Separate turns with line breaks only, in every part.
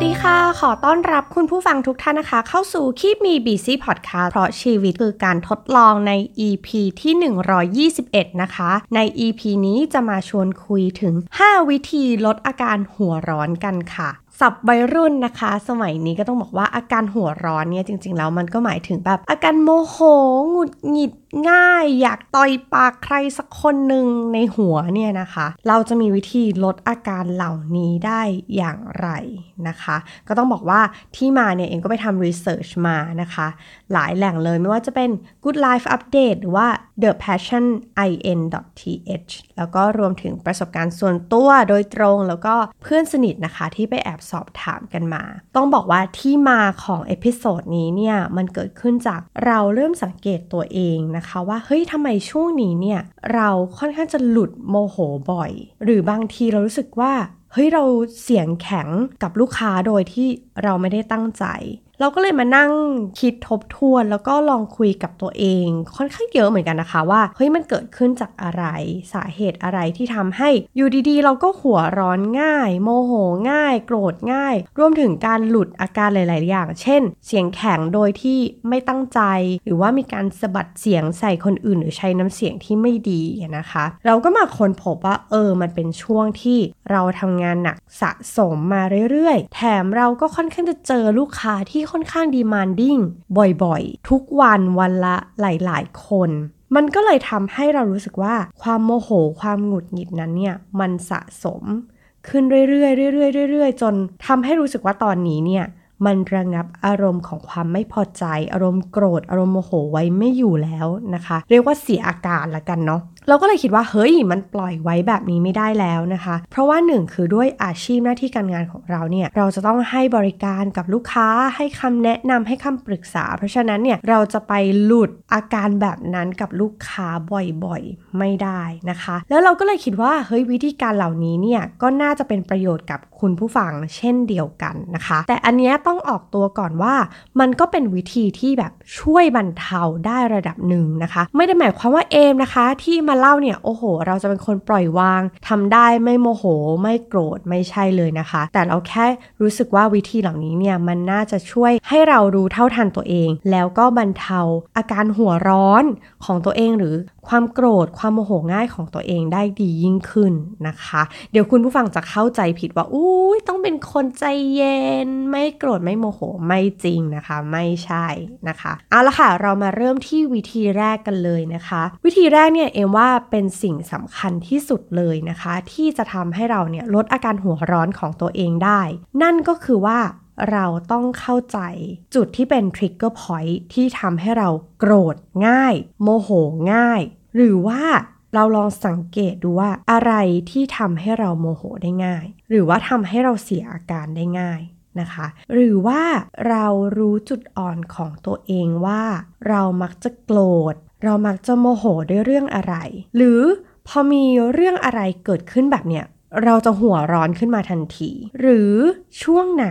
วัสดีค่ะ ขอต้อนรับคุณผู้ฟังทุกท่านนะคะ เข้าสู่คีบมีบีซีพอดคาส์เพราะชีวิตคือการทดลองใน EP ที่ 121 นะคะ ใน EP นี้จะมาชวนคุยถึง 5 วิธีลดอาการหัวร้อนกันค่ะสับวัยรุ่นนะคะ สมัยนี้ก็ต้องบอกว่าอาการหัวร้อนเนี่ยจริง ๆ แล้วมันก็หมายถึงแบบอาการโมโห หงุดหงิดง่าย อยากต่อยปากใครสักคนหนึ่งในหัวเนี่ยนะคะ เราจะมีวิธีลดอาการเหล่านี้ได้อย่างไรนะคะ ก็ต้องบอกว่าที่มาเนี่ยเองก็ไปทำ research มานะคะ หลายแหล่งเลยไม่ว่าจะเป็น Good Life Update หรือว่า The Passion in TH แล้วก็รวมถึงประสบการณ์ส่วนตัวโดยตรงแล้วก็เพื่อนสนิทนะคะที่ไปแอบสอบถามกันมา ต้องบอกว่าที่มาของ episode นี้เนี่ยมันเกิดขึ้นจากเราเริ่มสังเกตตัวเองนะคะว่าเฮ้ยทำไมช่วงนี้เนี่ยเราค่อนข้างจะหลุดโมโหบ่อย หรือบางทีเรารู้สึกว่าเฮ้ยเราเสียงแข็งกับลูกค้าโดยที่เราไม่ได้ตั้งใจ เราก็เลยมานั่งคิดทบทวน แล้วก็ลองคุยกับตัวเอง ค่อนข้างเยอะเหมือนกันนะคะว่าเฮ้ยมันเกิดขึ้นจากอะไรสาเหตุอะไรที่ทำให้อยู่ดีๆ เราก็หัวร้อนง่าย โมโหง่าย โกรธง่าย รวมถึงการหลุดอาการหลาย ๆ อย่าง เช่น เสียงแข็งโดยที่ไม่ตั้งใจ หรือว่ามีการสะบัดเสียงใส่คนอื่น หรือใช้น้ำเสียงที่ไม่ดีนะคะ เราก็มาค้นพบว่าเออมันเป็นช่วงที่เราทำงานหนักสะสมมาเรื่อย ๆ แถมเราก็ค่อนข้างจะเจอลูกค้าที่ค่อนข้างดีมานดิ้งบ่อยๆ ทุกวันวันละหลายๆ คน มันก็เลยทำให้เรารู้สึกว่าความโมโหความหงุดหงิดนั้นเนี่ยมันสะสม ขึ้นเรื่อยๆเรื่อยๆเรื่อยๆ จนทำให้รู้สึกว่าตอนนี้เนี่ยมันระงับอารมณ์ของความไม่พอใจ อารมณ์โกรธอารมณ์โมโหไว้ไม่อยู่แล้วนะคะ เรียกว่าเสียอาการละกันเนาะ เราก็เลยคิดว่าเฮ้ยมันปล่อยไว้แบบนี้ไม่ได้แล้วนะคะ เพราะว่าหนึ่งคือด้วยอาชีพหน้าที่การงานของเราเนี่ยเราจะต้องให้บริการกับลูกค้าให้คำแนะนำให้คำปรึกษา เพราะฉะนั้นเนี่ยเราจะไปหลุดอาการแบบนั้นกับลูกค้าบ่อยๆ ไม่ได้นะคะ แล้วเราก็เลยคิดว่าเฮ้ยวิธีการเหล่านี้เนี่ยก็น่าจะเป็นประโยชน์กับ คุณผู้ฟังเช่นเดียวกันนะคะ แต่อันนี้ต้องออกตัวก่อนว่า มันก็เป็นวิธีที่แบบช่วยบรรเทาได้ระดับหนึ่งนะคะ ไม่ได้หมายความว่าเอมนะคะ ที่มาเล่าเนี่ยโอ้โห เราจะเป็นคนปล่อยวางทำได้ไม่โมโห ไม่โกรธไม่ใช่เลยนะคะ แต่เราแค่รู้สึกว่าวิธีเหล่านี้เนี่ยมันน่าจะช่วยให้เรารู้เท่าทันตัวเอง แล้วก็บรรเทาอาการหัวร้อนของตัวเองหรือความโกรธความโมโหง่ายของตัวเองได้ดียิ่งขึ้นนะคะ เดี๋ยวคุณผู้ฟังจะเข้าใจผิดว่าอุ้ยต้องเป็นคนใจเย็น ไม่โกรธไม่โมโหไม่จริงนะคะ ไม่ใช่นะคะเอาละค่ะเรามาเริ่มที่วิธีแรกกันเลยนะคะ วิธีแรกเนี่ยเอ็มว่าเป็นสิ่งสำคัญที่สุดเลยนะคะ ที่จะทำให้เราเนี่ยลดอาการหัวร้อนของตัวเองได้ นั่นก็คือว่าเราต้องเข้าใจจุดที่เป็นทริกเกอร์พอยท์ที่ทำให้เราโกรธง่าย โมโหง่าย หรือว่า เราลองสังเกตดูว่าอะไรที่ทำให้เราโมโหได้ง่าย หรือว่าทำให้เราเสียอาการได้ง่ายนะคะ หรือว่าเรารู้จุดอ่อนของตัวเองว่า เรามักจะโกรธ เรามักจะโมโหด้วยเรื่องอะไร หรือพอมีเรื่องอะไรเกิดขึ้นแบบเนี้ย เราจะหัวร้อนขึ้นมาทันที หรือช่วงไหน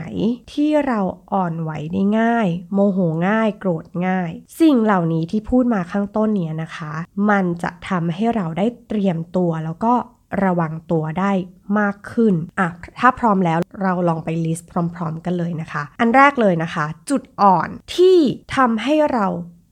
ที่เราอ่อนไหวได้ง่าย โมโหง่าย โกรธง่าย สิ่งเหล่านี้ที่พูดมาข้างต้นเนี้ยนะคะ มันจะทำให้เราได้เตรียมตัวแล้วก็ระวังตัวได้มากขึ้นอะถ้าพร้อมแล้วเราลองไปลิสต์พร้อม ๆ กันเลยนะคะ อันแรกเลยนะคะ จุดอ่อนที่ทำให้เรา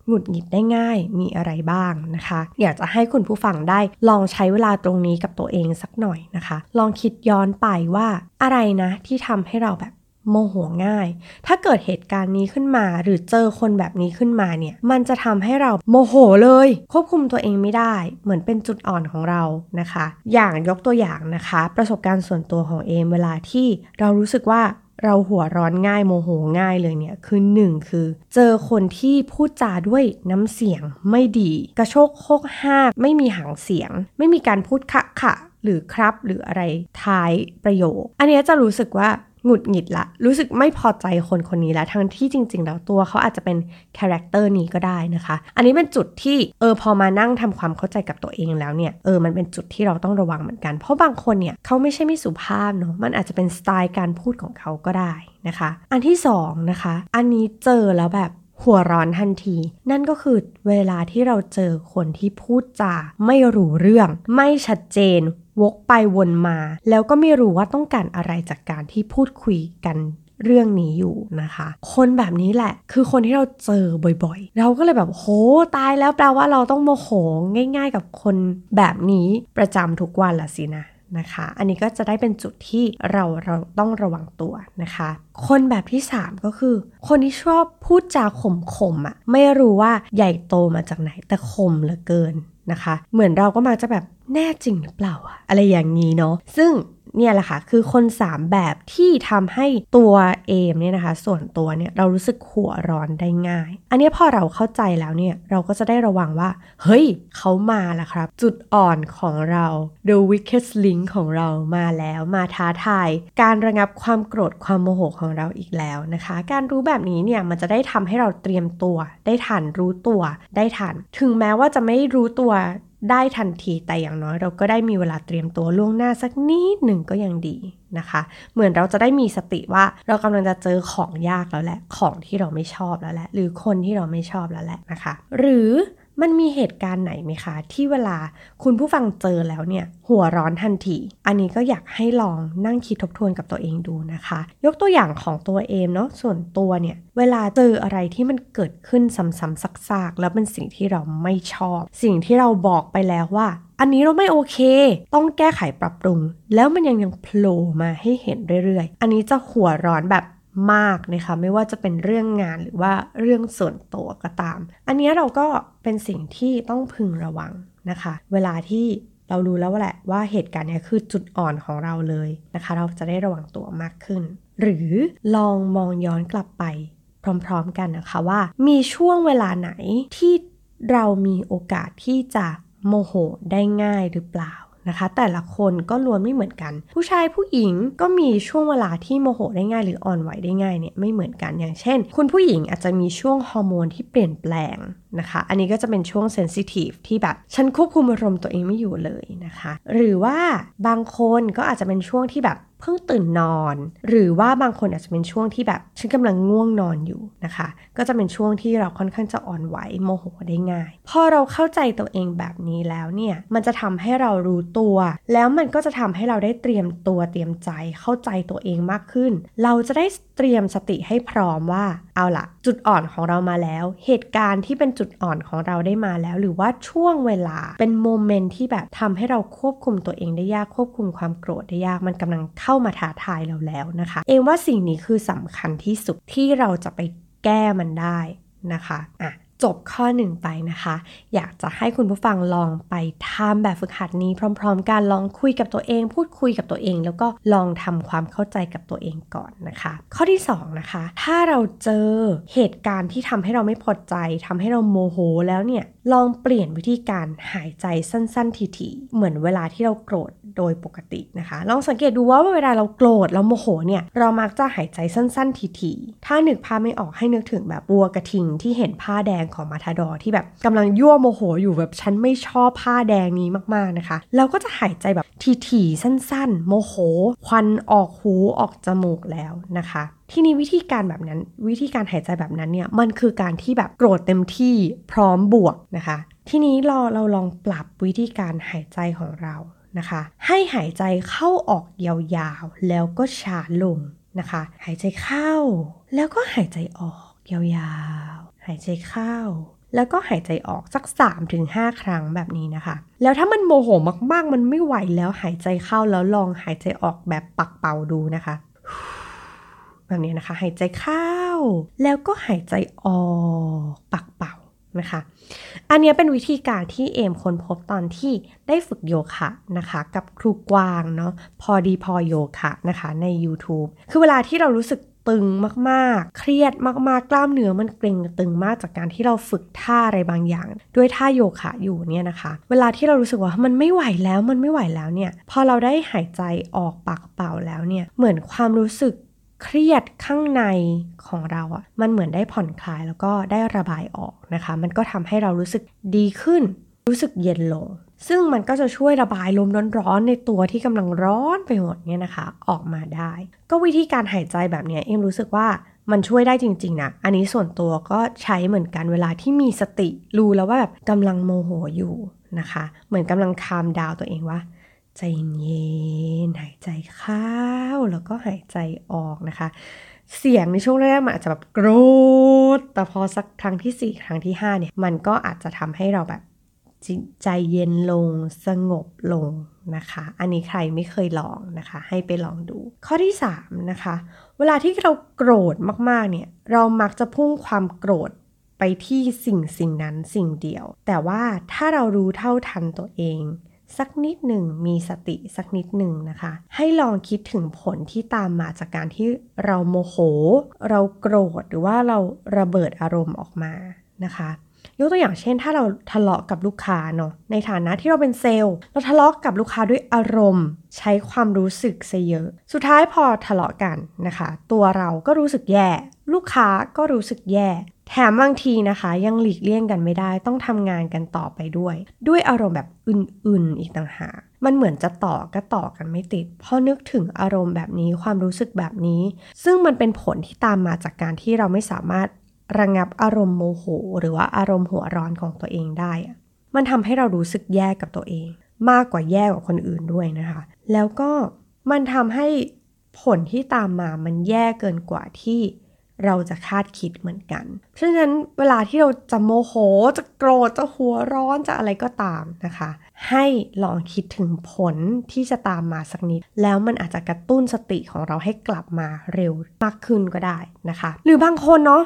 หงุดหงิดได้ง่ายมีอะไรบ้างนะคะ อยากจะให้คุณผู้ฟังได้ลองใช้เวลาตรงนี้กับตัวเองสักหน่อยนะคะ ลองคิดย้อนไปว่าอะไรนะที่ทำให้เราแบบโมโหง่าย ถ้าเกิดเหตุการณ์นี้ขึ้นมา หรือเจอคนแบบนี้ขึ้นมาเนี่ย มันจะทำให้เราโมโหเลย ควบคุมตัวเองไม่ได้ เหมือนเป็นจุดอ่อนของเรานะคะ อย่างยกตัวอย่างนะคะ ประสบการณ์ส่วนตัวของเอมเวลาที่เรารู้สึกว่า เราหัวร้อนง่ายโมโหง่ายเลยเนี่ยคือหนึ่งคือ เจอคนที่พูดจาด้วยน้ำเสียงไม่ดี กระโชกโคกห้าไม่มีหางเสียง ไม่มีการพูดขะขะหรือครับหรืออะไรท้ายประโยค อันนี้จะรู้สึกว่า หงุดหงิดละ รู้สึกไม่พอใจคนคนนี้แล้วทั้งที่จริง ๆ แล้วตัวเขาอาจจะเป็นcharacter นี้ก็ได้นะคะ อันนี้เป็นจุดที่เออพอมานั่งทำความเข้าใจกับตัวเองแล้วเนี่ยเออมันเป็นจุดที่เราต้องระวังเหมือนกัน เพราะบางคนเนี่ยเขาไม่ใช่ไม่สุภาพเนาะมันอาจจะเป็นสไตล์การพูดของเขาก็ได้นะคะ อันที่2นะคะ อันนี้เจอแล้วแบบหัวร้อนทันที นั่นก็คือเวลาที่เราเจอคนที่พูดจาไม่รู้เรื่อง ไม่ชัดเจน วกไปวนมา แล้วก็ไม่รู้ว่าต้องการอะไรจากการที่พูดคุยกันเรื่องนี้อยู่นะคะ คนแบบนี้แหละ คือคนที่เราเจอบ่อยๆ เราก็เลยแบบโหตายแล้วแปลว่าเราต้องโมโหง่าย ๆ กับคนแบบนี้ประจำทุกวันละสินะนะคะ อันนี้ก็จะได้เป็นจุดที่เราเราต้องระวังตัวนะคะ คนแบบที่ 3 ก็คือ คนที่ชอบพูดจาข่มขมอะ่ะไม่รู้ว่าใหญ่โตมาจากไหนแต่ข่มเหลือเกิน นะคะ เหมือนเราก็มาจะแบบแน่จริงหรือเปล่าอะอะไรอย่างนี้เนาะซึ่ง เนี่ยแหละค่ะ คือคน 3 แบบที่ทำให้ตัวเอมเนี่ยนะคะ ส่วนตัวเนี่ยเรารู้สึกหัวร้อนได้ง่าย อันนี้พอเราเข้าใจแล้วเนี่ยเราก็จะได้ระวังว่า เฮ้ย เขามาแล้วครับ จุดอ่อนของเรา the weakest link ของเรามาแล้วมาท้าทาย การระงับความโกรธความโมโหของเราอีกแล้วนะคะ การรู้แบบนี้เนี่ยมันจะได้ทำให้เราเตรียมตัว ได้ทันรู้ตัวได้ทัน ถึงแม้ว่าจะไม่รู้ตัว ได้ทันทีแต่อย่างน้อยเราก็ได้มีเวลาเตรียมตัวล่วงหน้าสักนิดหนึ่งก็ยังดีนะคะ เหมือนเราจะได้มีสติว่าเรากำลังจะเจอของยากแล้วแหละ ของที่เราไม่ชอบแล้วแหละ หรือคนที่เราไม่ชอบแล้วแหละนะคะ หรือ มันมีเหตุการณ์ไหนไหมคะ ที่เวลาคุณผู้ฟังเจอแล้วเนี่ย หัวร้อนทันที อันนี้ก็อยากให้ลองนั่งคิดทบทวนกับตัวเองดูนะคะ ยกตัวอย่างของตัวเองเนาะส่วนตัวเนี่ย เวลาเจออะไรที่มันเกิดขึ้นซ้ำๆซักๆ แล้วเป็นสิ่งที่เราไม่ชอบ สิ่งที่เราบอกไปแล้วว่า อันนี้เราไม่โอเค ต้องแก้ไขปรับปรุง แล้วมันยังยังโผล่มาให้เห็นเรื่อยๆ อันนี้จะหัวร้อนแบบ มากนะคะไม่ว่าจะเป็นเรื่องงานหรือว่าเรื่องส่วนตัวก็ตาม อันนี้เราก็เป็นสิ่งที่ต้องพึงระวังนะคะ เวลาที่เรารู้แล้วว่าแหละว่าเหตุการณ์นี้คือจุดอ่อนของเราเลยนะคะ เราจะได้ระวังตัวมากขึ้น หรือลองมองย้อนกลับไปพร้อมๆกันนะคะว่า มีช่วงเวลาไหนที่เรามีโอกาสที่จะโมโหได้ง่ายหรือเปล่า นะคะ แต่ละคนก็ล้วนไม่เหมือนกัน ผู้ชายผู้หญิงก็มีช่วงเวลาที่โมโหได้ง่าย หรืออ่อนไหวได้ง่ายเนี่ยไม่เหมือนกันอย่างเช่น คุณผู้หญิงอาจจะมีช่วงฮอร์โมนที่เปลี่ยนแปลง นะคะ อันนี้ก็จะเป็นช่วงเซนซิทีฟที่แบบ ฉันควบคุมอารมณ์ตัวเองไม่อยู่เลยนะคะ หรือว่าบางคนก็อาจจะเป็นช่วงที่แบบเพิ่งตื่นนอน หรือว่าบางคนอาจจะเป็นช่วงที่แบบฉันกำลังง่วงนอนอยู่นะคะ ก็จะเป็นช่วงที่เราค่อนข้างจะอ่อนไหวโมโหได้ง่าย พอเราเข้าใจตัวเองแบบนี้แล้วเนี่ยมันจะทำให้เรารู้ตัว แล้วมันก็จะทำให้เราได้เตรียมตัวเตรียมใจเข้าใจตัวเองมากขึ้น เราจะได้ เตรียมสติให้พร้อมว่าเอาละจุดอ่อนของเรามาแล้ว เหตุการณ์ที่เป็นจุดอ่อนของเราได้มาแล้ว หรือว่าช่วงเวลาเป็นโมเมนต์ที่แบบทำให้เราควบคุมตัวเองได้ยากควบคุมความโกรธได้ยากมันกำลังเข้ามาท้าทายเราแล้วนะคะ เองว่าสิ่งนี้คือสำคัญที่สุดที่เราจะไปแก้มันได้นะคะอะ จบข้อหนึ่งไปนะคะ อยากจะให้คุณผู้ฟังลองไปทำแบบฝึกหัดนี้พร้อม ๆกันลองคุยกับตัวเอง พูดคุยกับตัวเอง แล้วก็ลองทำความเข้าใจกับตัวเองก่อนนะคะ ข้อที่2นะคะ ถ้าเราเจอเหตุการณ์ที่ทำให้เราไม่พอใจทำให้เราโมโหแล้วเนี่ย ลองเปลี่ยนวิธีการหายใจสั้นๆ ทีๆ เหมือนเวลาที่เราโกรธโดยปกตินะคะ ลองสังเกตดูว่าเวลาเราโกรธเราโมโหเนี่ย เรามักจะหายใจสั้นๆ ทีๆ ถ้านึกภาพไม่ออกให้นึกถึงแบบวัวกระทิงที่เห็นผ้าแดงของมาทาดอที่แบบกำลังยั่วโมโหอยู่แบบฉันไม่ชอบผ้าแดงนี้มากๆนะคะ เราก็จะหายใจแบบทีๆ สั้นๆ โมโห ควันออกหูออกจมูกแล้วนะคะที่นี้วิธีการแบบนั้น วิธีการหายใจแบบนั้นเนี่ยมันคือการที่แบบโกรธเต็มที่พร้อมบวกนะคะ ทีนี้เราเราลองปรับวิธีการหายใจของเรานะคะ ให้หายใจเข้าออกยาวๆ แล้วก็ช้าลงนะคะ หายใจเข้า แล้วก็หายใจออกยาวๆ หายใจเข้า แล้วก็หายใจออกสัก 3-5 ครั้งแบบนี้นะคะ แล้วถ้ามันโมโหมากๆ มันไม่ไหวแล้วหายใจเข้าแล้วลองหายใจออกแบบปักเป่าดูนะคะ แบบนี้นะคะ หายใจเข้า แล้วก็หายใจออกปักเป่านะคะ อันนี้เป็นวิธีการที่เอมค้นพบตอนที่ได้ฝึกโยคะนะคะ กับครูกวางเนาะพอดีพอโยคะนะคะใน YouTube คือเวลาที่เรารู้สึกตึงมากๆ เครียดมากๆ กล้ามเนื้อมันเกร็งตึงมากจากการที่เราฝึกท่าอะไรบางอย่าง ด้วยท่าโยคะอยู่เนี่ยนะคะ เวลาที่เรารู้สึกว่ามันไม่ไหวแล้วมันไม่ไหวแล้วเนี่ย พอเราได้หายใจออกปากเป่าแล้วเนี่ย เหมือนความรู้สึก เครียดข้างในของเราอะ่ะ มันเหมือนได้ผ่อนคลายแล้วก็ได้ระบายออกนะคะ มันก็ทำให้เรารู้สึกดีขึ้น รู้สึกเย็นลง ซึ่งมันก็จะช่วยระบายลมร้อนๆในตัวที่กำลังร้อนไปหมดเนี่ยนะคะ ออกมาได้ ก็วิธีการหายใจแบบนี้เอ็มรู้สึกว่ามันช่วยได้จริง ๆ นะ อันนี้ส่วนตัวก็ใช้เหมือนกันเวลาที่มีสติ รู้แล้วว่าแบบกำลังโมโหอยู่นะคะ เหมือนกำลังคามดาวตัวเองว่า ใจเย็นหายใจเข้าแล้วก็หายใจออกนะคะ เสียงในช่วงแรกมันอาจจะแบบโกรธแต่พอสักครั้งที่ 4 ครั้งที่ 5 เนี่ย มันก็อาจจะทำให้เราแบบใจเย็นลงสงบลงนะคะ อันนี้ใครไม่เคยลองนะคะ ให้ไปลองดู ข้อที่3นะคะ เวลาที่เราโกรธมากๆ เนี่ย เรามักจะพุ่งความโกรธไปที่สิ่งสิ่งนั้นสิ่งเดียว แต่ว่าถ้าเรารู้เท่าทันตัวเอง สักนิดหนึ่งมีสติสักนิดหนึ่งนะคะ ให้ลองคิดถึงผลที่ตามมาจากการที่เราโมโห เราโกรธหรือว่าเราระเบิดอารมณ์ออกมานะคะยกตัวอย่างเช่น ถ้าเราทะเลาะกับลูกค้าเนาะในฐานะที่เราเป็นเซลล์ เราทะเลาะกับลูกค้าด้วยอารมณ์ ใช้ความรู้สึกซะเยอะ สุดท้ายพอทะเลาะกันนะคะ ตัวเราก็รู้สึกแย่ ลูกค้าก็รู้สึกแย่ แถมบางทีนะคะ ยังหลีกเลี่ยงกันไม่ได้ ต้องทำงานกันต่อไปด้วย ด้วยอารมณ์แบบอื่นๆ อีกต่างหากมันเหมือนจะต่อก็ต่อกันไม่ติดพอนึกถึงอารมณ์แบบนี้ความรู้สึกแบบนี้ ซึ่งมันเป็นผลที่ตามมาจากการที่เราไม่สามารถระงับอารมณ์โมโห หรือว่าอารมณ์หัวร้อนของตัวเองได้ มันทำให้เรารู้สึกแย่กับตัวเอง มากกว่าแย่กว่าคนอื่นด้วยนะคะ แล้วก็มันทำให้ผลที่ตามมามันแย่เกินกว่าที่ เราจะคาดคิดเหมือนกัน เพราะฉะนั้นเวลาที่เราจะโมโห จะโกรธ จะหัวร้อน จะอะไรก็ตามนะคะ ให้ลองคิดถึงผลที่จะตามมาสักนิด แล้วมันอาจจะกระตุ้นสติของเราให้กลับมาเร็วมากขึ้นก็ได้นะคะ หรือบางคนเนาะ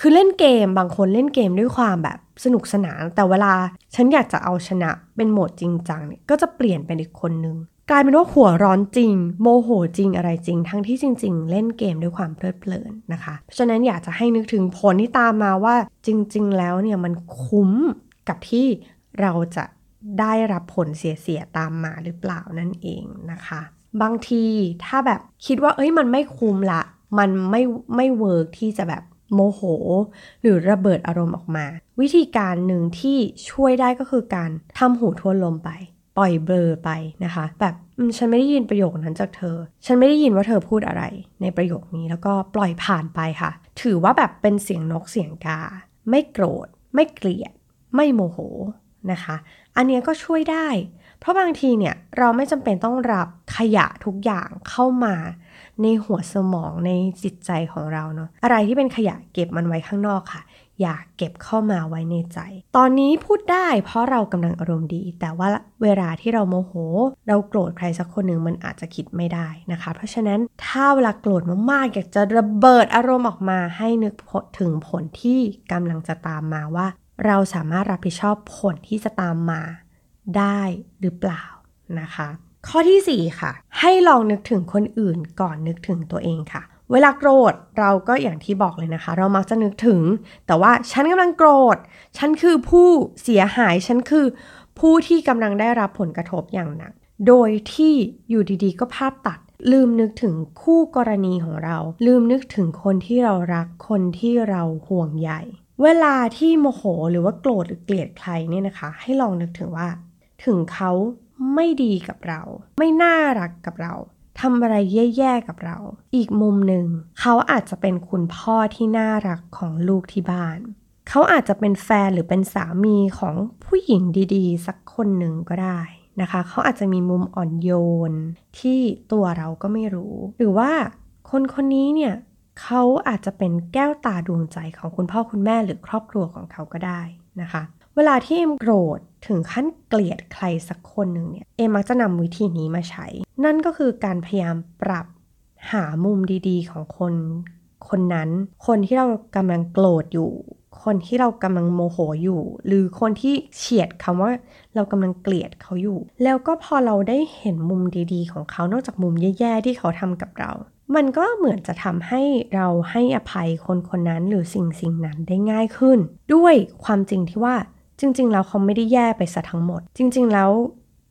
คือเล่นเกม บางคนเล่นเกมด้วยความแบบสนุกสนาน แต่เวลาฉันอยากจะเอาชนะเป็นโหมดจริงจังเนี่ย ก็จะเปลี่ยนเป็นอีกคนนึง กลายเป็นว่าหัวร้อนจริง โมโหจริงอะไรจริง ทั้งที่จริง ๆ เล่นเกมด้วยความเพลิดเพลินนะคะ เพราะฉะนั้นอยากจะให้นึกถึงผลที่ตามมาว่าจริง ๆ แล้วเนี่ยมันคุ้มกับที่เราจะได้รับผลเสียๆตามมาหรือเปล่านั่นเองนะคะ บางทีถ้าแบบคิดว่าเอ้ยมันไม่คุ้มละ มันไม่ไม่ work ที่จะแบบโมโห หรือระเบิดอารมณ์ออกมา วิธีการหนึ่งที่ช่วยได้ก็คือการทำหูทวนลมไป ปล่อยเบลอไปนะคะ แบบฉันไม่ได้ยินประโยคนั้นจากเธอ ฉันไม่ได้ยินว่าเธอพูดอะไร ในประโยคนี้แล้วก็ปล่อยผ่านไปค่ะ ถือว่าแบบเป็นเสียงนกเสียงกา ไม่โกรธ ไม่เกลียด ไม่โมโหนะคะ อันนี้ก็ช่วยได้ เพราะบางทีเนี่ยเราไม่จำเป็นต้องรับขยะทุกอย่างเข้ามา ในหัวสมองในจิตใจของเราเนาะอะไรที่เป็นขยะเก็บมันไว้ข้างนอกค่ะ อยากเก็บเข้ามาไว้ในใจ ตอนนี้พูดได้เพราะเรากำลังอารมณ์ดี แต่ว่าเวลาที่เราโมโห เราโกรธใครสักคนหนึ่งมันอาจจะคิดไม่ได้นะคะ เพราะฉะนั้นถ้าเวลาโกรธมากๆอยากจะระเบิดอารมณ์ออกมาให้นึกถึงผลที่กำลังจะตามมาว่า เราสามารถรับผิดชอบผลที่จะตามมาได้หรือเปล่านะคะ ข้อที่ 4 ค่ะ ให้ลองนึกถึงคนอื่นก่อนนึกถึงตัวเองค่ะ เวลาโกรธเราก็อย่างที่บอกเลยนะคะ เรามักจะนึกถึง แต่ว่าฉันกำลังโกรธ ฉันคือผู้เสียหาย ฉันคือผู้ที่กำลังได้รับผลกระทบอย่างหนัก โดยที่อยู่ดีๆ ก็ภาพตัด ลืมนึกถึงคู่กรณีของเรา ลืมนึกถึงคนที่เรารัก คนที่เราห่วงใย เวลาที่โมโหหรือว่าโกรธหรือเกลียดใครเนี่ยนะคะ ให้ลองนึกถึงว่า ถึงเขาไม่ดีกับเรา ไม่น่ารักกับเรา ทำอะไรแย่ๆกับเรา อีกมุมหนึ่ง เขาอาจจะเป็นคุณพ่อที่น่ารักของลูกที่บ้าน เขาอาจจะเป็นแฟนหรือเป็นสามีของผู้หญิงดีๆ สักคนหนึ่งก็ได้นะคะ เขาอาจจะมีมุมอ่อนโยนที่ตัวเราก็ไม่รู้ หรือว่าคนคนนี้เนี่ยเขาอาจจะเป็นแก้วตาดวงใจของคุณพ่อคุณแม่หรือครอบครัวของเขาก็ได้นะคะ เวลาที่เอ็มโกรธถึงขั้นเกลียดใครสักคนหนึ่งเนี่ย เอ็มมักจะนำวิธีนี้มาใช้ นั่นก็คือการพยายามปรับหามุมดีๆ ของคนคนนั้น คนที่เรากำลังโกรธอยู่ คนที่เรากำลังโมโหอยู่ หรือคนที่เฉียดคำว่าเรากำลังเกลียดเขาอยู่ แล้วก็พอเราได้เห็นมุมดีๆ ของเขา นอกจากมุมแย่ๆ ที่เขาทำกับเรา มันก็เหมือนจะทำให้เราให้อภัยคนคนนั้นหรือสิ่งสิ่งนั้นได้ง่ายขึ้น ด้วยความจริงที่ว่า จริง ๆ แล้วเขาไม่ได้แย่ไปซะทั้งหมด จริง ๆ แล้ว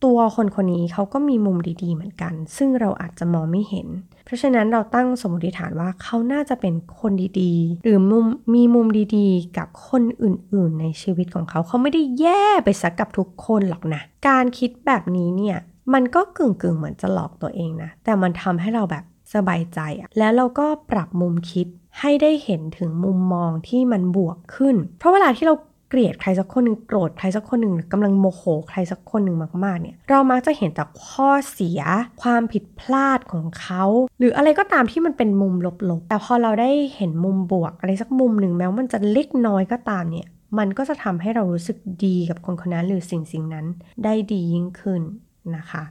ตัวคนคนนี้เขาก็มีมุมดี ๆ เหมือนกัน ซึ่งเราอาจจะมองไม่เห็น เพราะฉะนั้นเราตั้งสมมติฐานว่าเขาน่าจะเป็นคนดีๆ หรือมุมมีมุมดีๆ กับคนอื่น ๆ ในชีวิตของเขา เขาไม่ได้แย่ไปซะกับทุกคนหรอกนะ การคิดแบบนี้เนี่ยมันก็กึ่งๆ เหมือนจะหลอกตัวเองนะ แต่มันทำให้เราแบบสบายใจอะแล้วเราก็ปรับมุมคิดให้ได้เห็นถึงมุมมองที่มันบวกขึ้น เพราะเวลาที่เรา เกลียดใครสักคนหนึ่งโกรธใครสักคนหนึ่งกำลังโมโหใครสักคนหนึ่งมากๆเนี่ยเรามักจะเห็นแต่ข้อเสีย ความผิดพลาดของเขา หรืออะไรก็ตามที่มันเป็นมุมลบๆ แต่พอเราได้เห็นมุมบวก อะไรสักมุมหนึ่งแม้ว่ามันจะเล็กน้อยก็ตามเนี่ยมันก็จะทำให้เรารู้สึกดีกับคนคนนั้นหรือสิ่งสิ่งนั้นได้ดียิ่งขึ้นนะคะ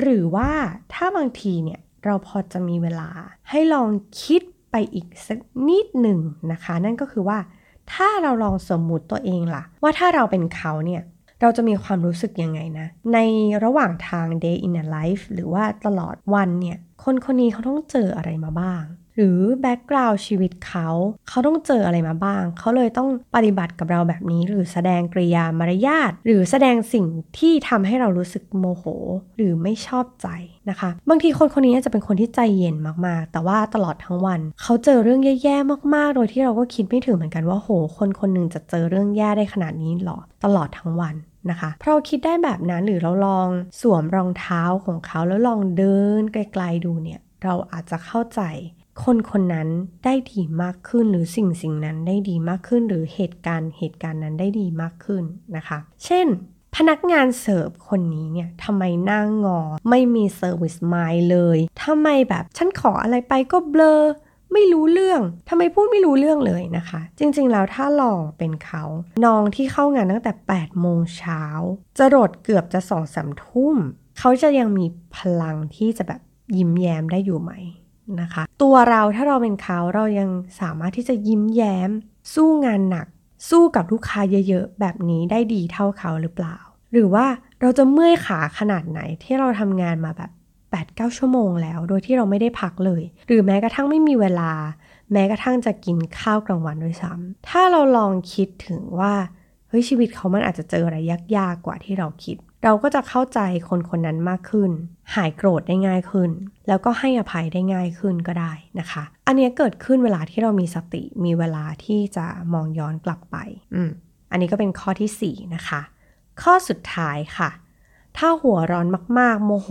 หรือว่าถ้าบางทีเนี่ยเราพอจะมีเวลาให้ลองคิดไปอีกสักนิดหนึ่งนะคะ นั่นก็คือว่า ถ้าเราลองสมมุติตัวเองล่ะ ว่าถ้าเราเป็นเขาเนี่ยเราจะมีความรู้สึกยังไงนะ ในระหว่างทาง day in a life หรือว่าตลอดวันเนี่ย คนคนนี้เขาต้องเจออะไรมาบ้าง หรือแบ็กกราวด์ชีวิตเขา เขาต้องเจออะไรมาบ้าง เขาเลยต้องปฏิบัติกับเราแบบนี้ หรือแสดงกริยามารยาท หรือแสดงสิ่งที่ทำให้เรารู้สึกโมโห หรือไม่ชอบใจนะคะ บางทีคนคนนี้จะเป็นคนที่ใจเย็นมากๆ แต่ว่าตลอดทั้งวัน เขาเจอเรื่องแย่ๆมากๆ โดยที่เราก็คิดไม่ถึงเหมือนกันว่าโห คนคนหนึ่งจะเจอเรื่องแย่ได้ขนาดนี้หรอตลอดทั้งวันนะคะเพราะเราคิดได้แบบนั้นหรือเราลองสวมรองเท้าของเขาแล้วลองเดินไกลๆดูเนี่ย เราอาจจะเข้าใจ คนคนนั้นได้ดีมากขึ้นหรือสิ่งสิ่งนั้นได้ดีมากขึ้น หรือเหตุการณ์เหตุการณ์นั้นได้ดีมากขึ้นนะคะ เช่น พนักงานเสิร์ฟคนนี้เนี่ยทำไมหน้างงอ ไม่มีเซอร์วิสไมล์เลยทำไมแบบฉันขออะไรไปก็เบลอไม่รู้เรื่องทำไมพูดไม่รู้เรื่องเลยนะคะ จริงๆ แล้วถ้าลองเป็นเขาน้องที่เข้างานตั้งแต่ 8 โมงเช้าจะรดเกือบจะสองสามทุ่ม เขาจะยังมีพลังที่จะแบบยิ้มแย้มได้อยู่ไหม นะคะ ตัวเราถ้าเราเป็นเขาเรายังสามารถที่จะยิ้มแย้ม สู้งานหนัก สู้กับลูกค้าเยอะๆ แบบนี้ได้ดีเท่าเขาหรือเปล่า หรือว่าเราจะเมื่อยขาขนาดไหนที่เราทำงานมาแบบ8-9 ชั่วโมงแล้ว โดยที่เราไม่ได้พักเลย หรือแม้กระทั่งไม่มีเวลา แม้กระทั่งจะกินข้าวกลางวันด้วยซ้ำถ้าเราลองคิดถึงว่าเฮ้ยชีวิตเขามันอาจจะเจออะไรยากๆกว่าที่เราคิด เราก็จะเข้าใจคนคนนั้นมากขึ้น หายโกรธได้ง่ายขึ้น แล้วก็ให้อภัยได้ง่ายขึ้นก็ได้นะคะ อันนี้เกิดขึ้นเวลาที่เรามีสติ มีเวลาที่จะมองย้อนกลับไป อืม อันนี้ก็เป็นข้อที่ 4 นะคะ ข้อสุดท้ายค่ะ ถ้าหัวร้อนมากๆ โมโห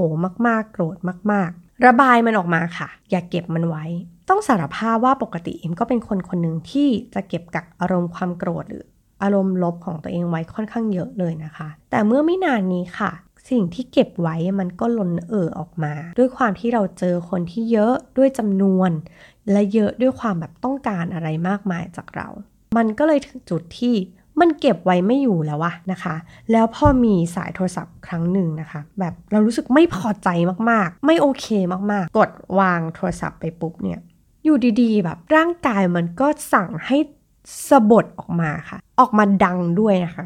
มากๆ โกรธมาก ๆ ระบายมันออกมาค่ะ อย่าเก็บมันไว้ ต้องสารภาพว่าปกติเอ็มก็เป็นคนคนหนึ่งที่จะเก็บกักอารมณ์ความโกรธหรือ อารมณ์ลบของตัวเองไว้ค่อนข้างเยอะเลยนะคะ แต่เมื่อไม่นานนี้ค่ะ สิ่งที่เก็บไว้มันก็ล้นเอ่อออกมา ด้วยความที่เราเจอคนที่เยอะด้วยจำนวน และเยอะด้วยความแบบต้องการอะไรมากมายจากเรา มันก็เลยถึงจุดที่มันเก็บไว้ไม่อยู่แล้ววะนะคะ แล้วพอมีสายโทรศัพท์ครั้งหนึ่งนะคะ แบบเรารู้สึกไม่พอใจมากๆ ไม่โอเคมากๆ กดวางโทรศัพท์ไปปุ๊บเนี่ย อยู่ดีๆ แบบร่างกายมันก็สั่งให้สะบดออกมาค่ะ ออกมาดังด้วยนะคะ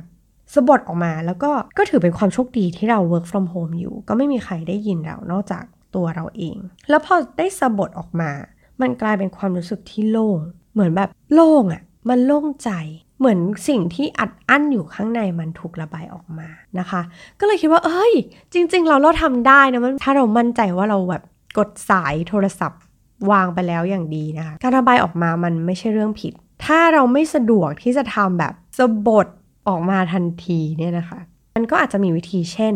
สะบัดออกมาแล้วก็ก็ถือเป็นความโชคดีที่เรา work from home อยู่ ก็ไม่มีใครได้ยินเรานอกจากตัวเราเอง แล้วพอได้สะบัดออกมา มันกลายเป็นความรู้สึกที่โล่ง เหมือนแบบโล่งอะ่ะ มันโล่งใจ เหมือนสิ่งที่อัดอั้นอยู่ข้างในมันถูกระบายออกมานะคะ ก็เลยคิดว่า เอ้ย จริง ๆ เราเราทำได้นะมันถ้าเรามั่นใจว่าเราแบบกดสายโทรศัพท์ วางไปแล้วอย่างดีนะคะ การระบายออกมามันไม่ใช่เรื่องผิด ถ้าเราไม่สะดวกที่จะทำแบบ สะบดออกมาทันทีเนี่ยนะคะ มันก็อาจจะมีวิธีเช่น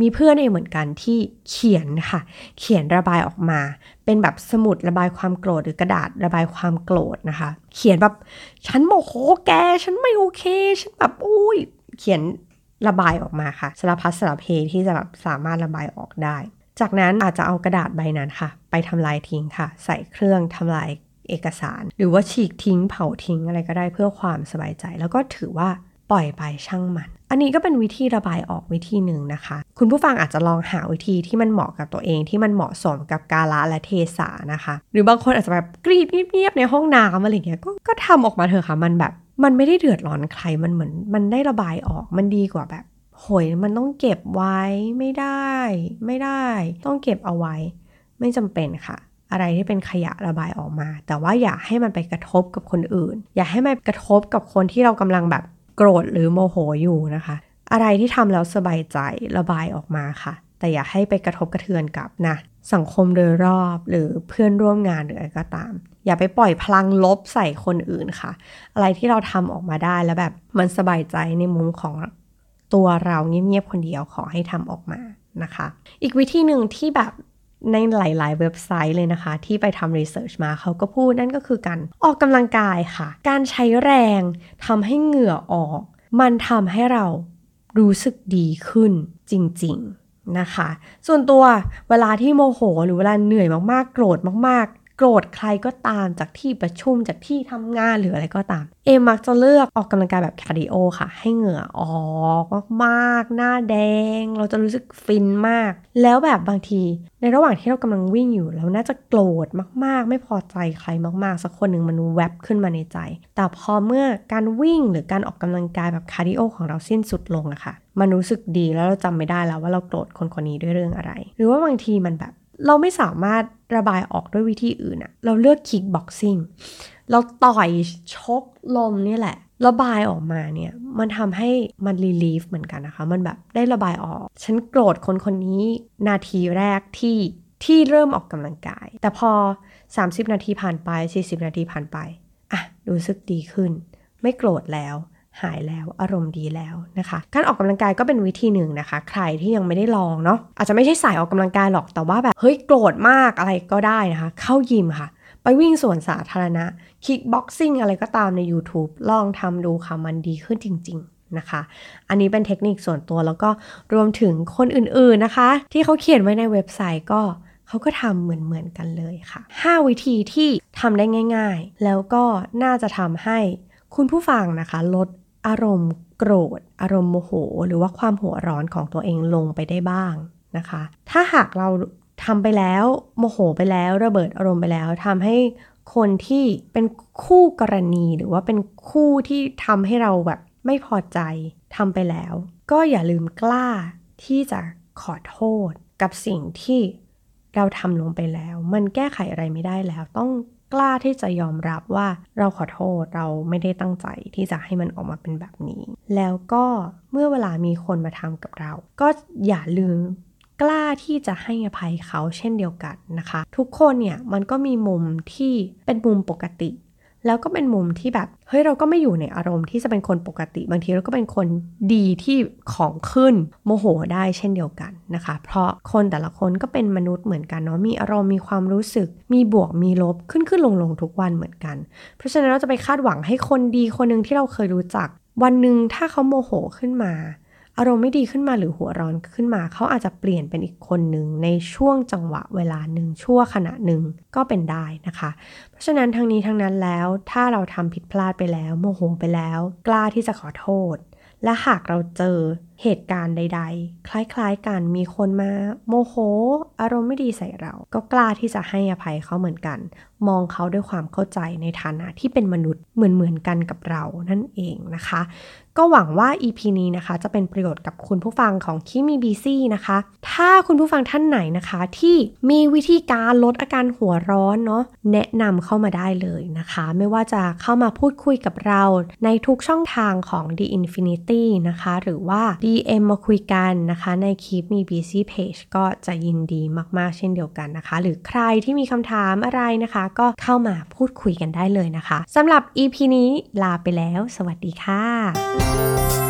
มีเพื่อนเองเหมือนกันที่เขียนค่ะ เขียนระบายออกมา เป็นแบบสมุดระบายความโกรธหรือกระดาษระบายความโกรธนะคะ เขียนแบบฉันโมโหแก ฉันไม่โอเค ฉันแบบอุ้ยเขียนระบายออกมาค่ะสารพัดสารเพที่จะแบบสามารถระบายออกได้ จากนั้นอาจจะเอากระดาษใบนั้นค่ะ ไปทำลายทิ้งค่ะ ใส่เครื่องทำลาย เอกสาร หรือว่าฉีกทิ้งเผาทิ้งอะไรก็ได้เพื่อความสบายใจ แล้วก็ถือว่าปล่อยไปช่างมัน อันนี้ก็เป็นวิธีระบายออกวิธีหนึ่งนะคะ คุณผู้ฟังอาจจะลองหาวิธีที่มันเหมาะกับตัวเองที่มันเหมาะสมกับกาละและเทศานะคะ หรือบางคนอาจจะแบบกรีดเงียบๆในห้องน้ำอะไรเงี้ยก็ก็ทำออกมาเถอะค่ะมันแบบ มันไม่ได้เดือดร้อนใครมันเหมือน มันได้ระบายออกมันดีกว่าแบบโหยมันต้องเก็บไว้ไม่ได้ ไม่ได้ ต้องเก็บเอาไว้ ไม่จำเป็นค่ะ อะไรที่เป็นขยะระบายออกมา แต่ว่าอย่าให้มันไปกระทบกับคนอื่น อย่าให้มันกระทบกับคนที่เรากำลังแบบโกรธหรือโมโหอยู่นะคะ อะไรที่ทำแล้วสบายใจระบายออกมาค่ะ แต่อย่าให้ไปกระทบกระเทือนกับนะสังคมโดยรอบหรือเพื่อนร่วมงานหรืออะไรก็ตาม อย่าไปปล่อยพลังลบใส่คนอื่นค่ะ อะไรที่เราทำออกมาได้แล้วแบบมันสบายใจในมุมของตัวเราเงียบๆคนเดียวขอให้ทำออกมานะคะ อีกวิธีหนึ่งที่แบบ ในหลาย ๆ เว็บไซต์เลยนะคะ ที่ไปทำรีเสิร์ชมาเขาก็พูดนั่นก็คือการออกกำลังกายค่ะ การใช้แรงทำให้เหงื่อออก มันทำให้เรารู้สึกดีขึ้นจริง ๆ นะคะ ส่วนตัวเวลาที่โมโห หรือเวลาเหนื่อยมาก ๆ โกรธมาก โกรธใครก็ตามจากที่ประชุมจากที่ทำงานหรืออะไรก็ตาม เอมมักจะเลือกออกกำลังกายแบบ cardio ค่ะ ให้เหงื่อออกมากๆ หน้าแดง เราจะรู้สึกฟินมาก แล้วแบบบางที ในระหว่างที่เรากำลังวิ่งอยู่เราน่าจะโกรธมากๆ ไม่พอใจใครมากๆ สักคนหนึ่งมันแวบขึ้นมาในใจ แต่พอเมื่อการวิ่งหรือการออกกำลังกายแบบ cardio ของเราสิ้นสุดลงอะค่ะมันรู้สึกดีแล้วเราจำไม่ได้แล้วว่าเราโกรธคนคนนี้ด้วยเรื่องอะไร หรือว่าบางทีมันแบบ เราไม่สามารถระบายออกด้วยวิธีอื่นอะเราเลือก kickboxing เราต่อยชกลมนี่แหละ ระบายออกมาเนี่ย มันทำให้มัน relieve เหมือนกันนะคะ มันแบบได้ระบายออก ฉันโกรธคนคนนี้นาทีแรกที่ที่เริ่มออกกำลังกาย แต่พอ 30 นาทีผ่านไป 40 นาทีผ่านไป อะ รู้สึกดีขึ้น ไม่โกรธแล้ว หายแล้วอารมณ์ดีแล้วนะคะ การออกกำลังกายก็เป็นวิธีหนึ่งนะคะ ใครที่ยังไม่ได้ลองเนาะอาจจะไม่ใช่สายออกกำลังกายหรอกแต่ว่าแบบเฮ้ยโกรธมากอะไรก็ได้นะคะ เข้ายิมค่ะ ไปวิ่งสวนสาธารณะ kickboxing อะไรก็ตามใน YouTube ลองทำดูค่ะมันดีขึ้นจริงๆนะคะ อันนี้เป็นเทคนิคส่วนตัวแล้วก็รวมถึงคนอื่นๆนะคะ ที่เขาเขียนไว้ในเว็บไซต์ก็เขาก็ทำเหมือนๆกันเลยค่ะ 5 วิธีที่ทำได้ง่าย ๆ แล้วก็น่าจะทำให้คุณผู้ฟังนะคะ ลด อารมณ์โกรธ อารมณ์โมโห หรือว่าความหัวร้อนของตัวเองลงไปได้บ้างนะคะ ถ้าหากเราทำไปแล้วโมโหไปแล้วระเบิดอารมณ์ไปแล้วทำให้คนที่เป็นคู่กรณีหรือว่าเป็นคู่ที่ทำให้เราแบบไม่พอใจทำไปแล้ว ก็อย่าลืมกล้าที่จะขอโทษกับสิ่งที่เราทำลงไปแล้ว มันแก้ไขอะไรไม่ได้แล้วต้อง กล้าที่จะยอมรับว่าเราขอโทษเราไม่ได้ตั้งใจที่จะให้มันออกมาเป็นแบบนี้ แล้วก็เมื่อเวลามีคนมาทำกับเรา ก็อย่าลืมกล้าที่จะให้อภัยเขาเช่นเดียวกันนะคะ ทุกคนเนี่ยมันก็มีมุมที่เป็นมุมปกติ แล้วก็เป็นมุมที่แบบเฮ้ยเราก็ไม่อยู่ในอารมณ์ที่จะเป็นคนปกติ บางทีเราก็เป็นคนดีที่ของขึ้นโมโหได้เช่นเดียวกันนะคะ เพราะคนแต่ละคนก็เป็นมนุษย์เหมือนกันเนาะมีอารมณ์มีความรู้สึก มีบวกมีลบขึ้นขึ้นลงลงทุกวันเหมือนกัน เพราะฉะนั้นเราจะไปคาดหวังให้คนดีคนหนึ่งที่เราเคยรู้จัก วันหนึ่งถ้าเขาโมโหขึ้นมา อารมณ์ไม่ดีขึ้นมาหรือหัวร้อนขึ้นมา เขาอาจจะเปลี่ยนเป็นอีกคนหนึ่งในช่วงจังหวะเวลาหนึ่งชั่วขณะหนึ่งก็เป็นได้นะคะ เพราะฉะนั้นทั้งนี้ทั้งนั้นแล้วถ้าเราทำผิดพลาดไปแล้ว โมโหไปแล้ว กล้าที่จะขอโทษ และหากเราเจอ เหตุการณ์ใด ๆ คล้ายๆกันมีคนมาโมโห อารมณ์ไม่ดีใส่เรา ก็กล้าที่จะให้อภัยเขาเหมือนกัน มองเขาด้วยความเข้าใจในฐานะที่เป็นมนุษย์เหมือนๆกันกับเรานั่นเองนะคะ ก็หวังว่า EP นี้นะคะ จะเป็นประโยชน์กับคุณผู้ฟังของคิมีบีซี่นะคะ ถ้าคุณผู้ฟังท่านไหนนะคะ ที่มีวิธีการลดอาการหัวร้อนเนาะแนะนำเข้ามาได้เลยนะคะ ไม่ว่าจะเข้ามาพูดคุยกับเราในทุกช่องทางของ The Infinity นะคะ หรือว่า DM มาคุยกันนะคะในคลิปมี BC Page ก็จะยินดีมากๆ เช่นเดียวกันนะคะ หรือใครที่มีคำถามอะไรนะคะ ก็เข้ามาพูดคุยกันได้เลยนะคะสำหรับ EP นี้ลาไปแล้ว สวัสดีค่ะ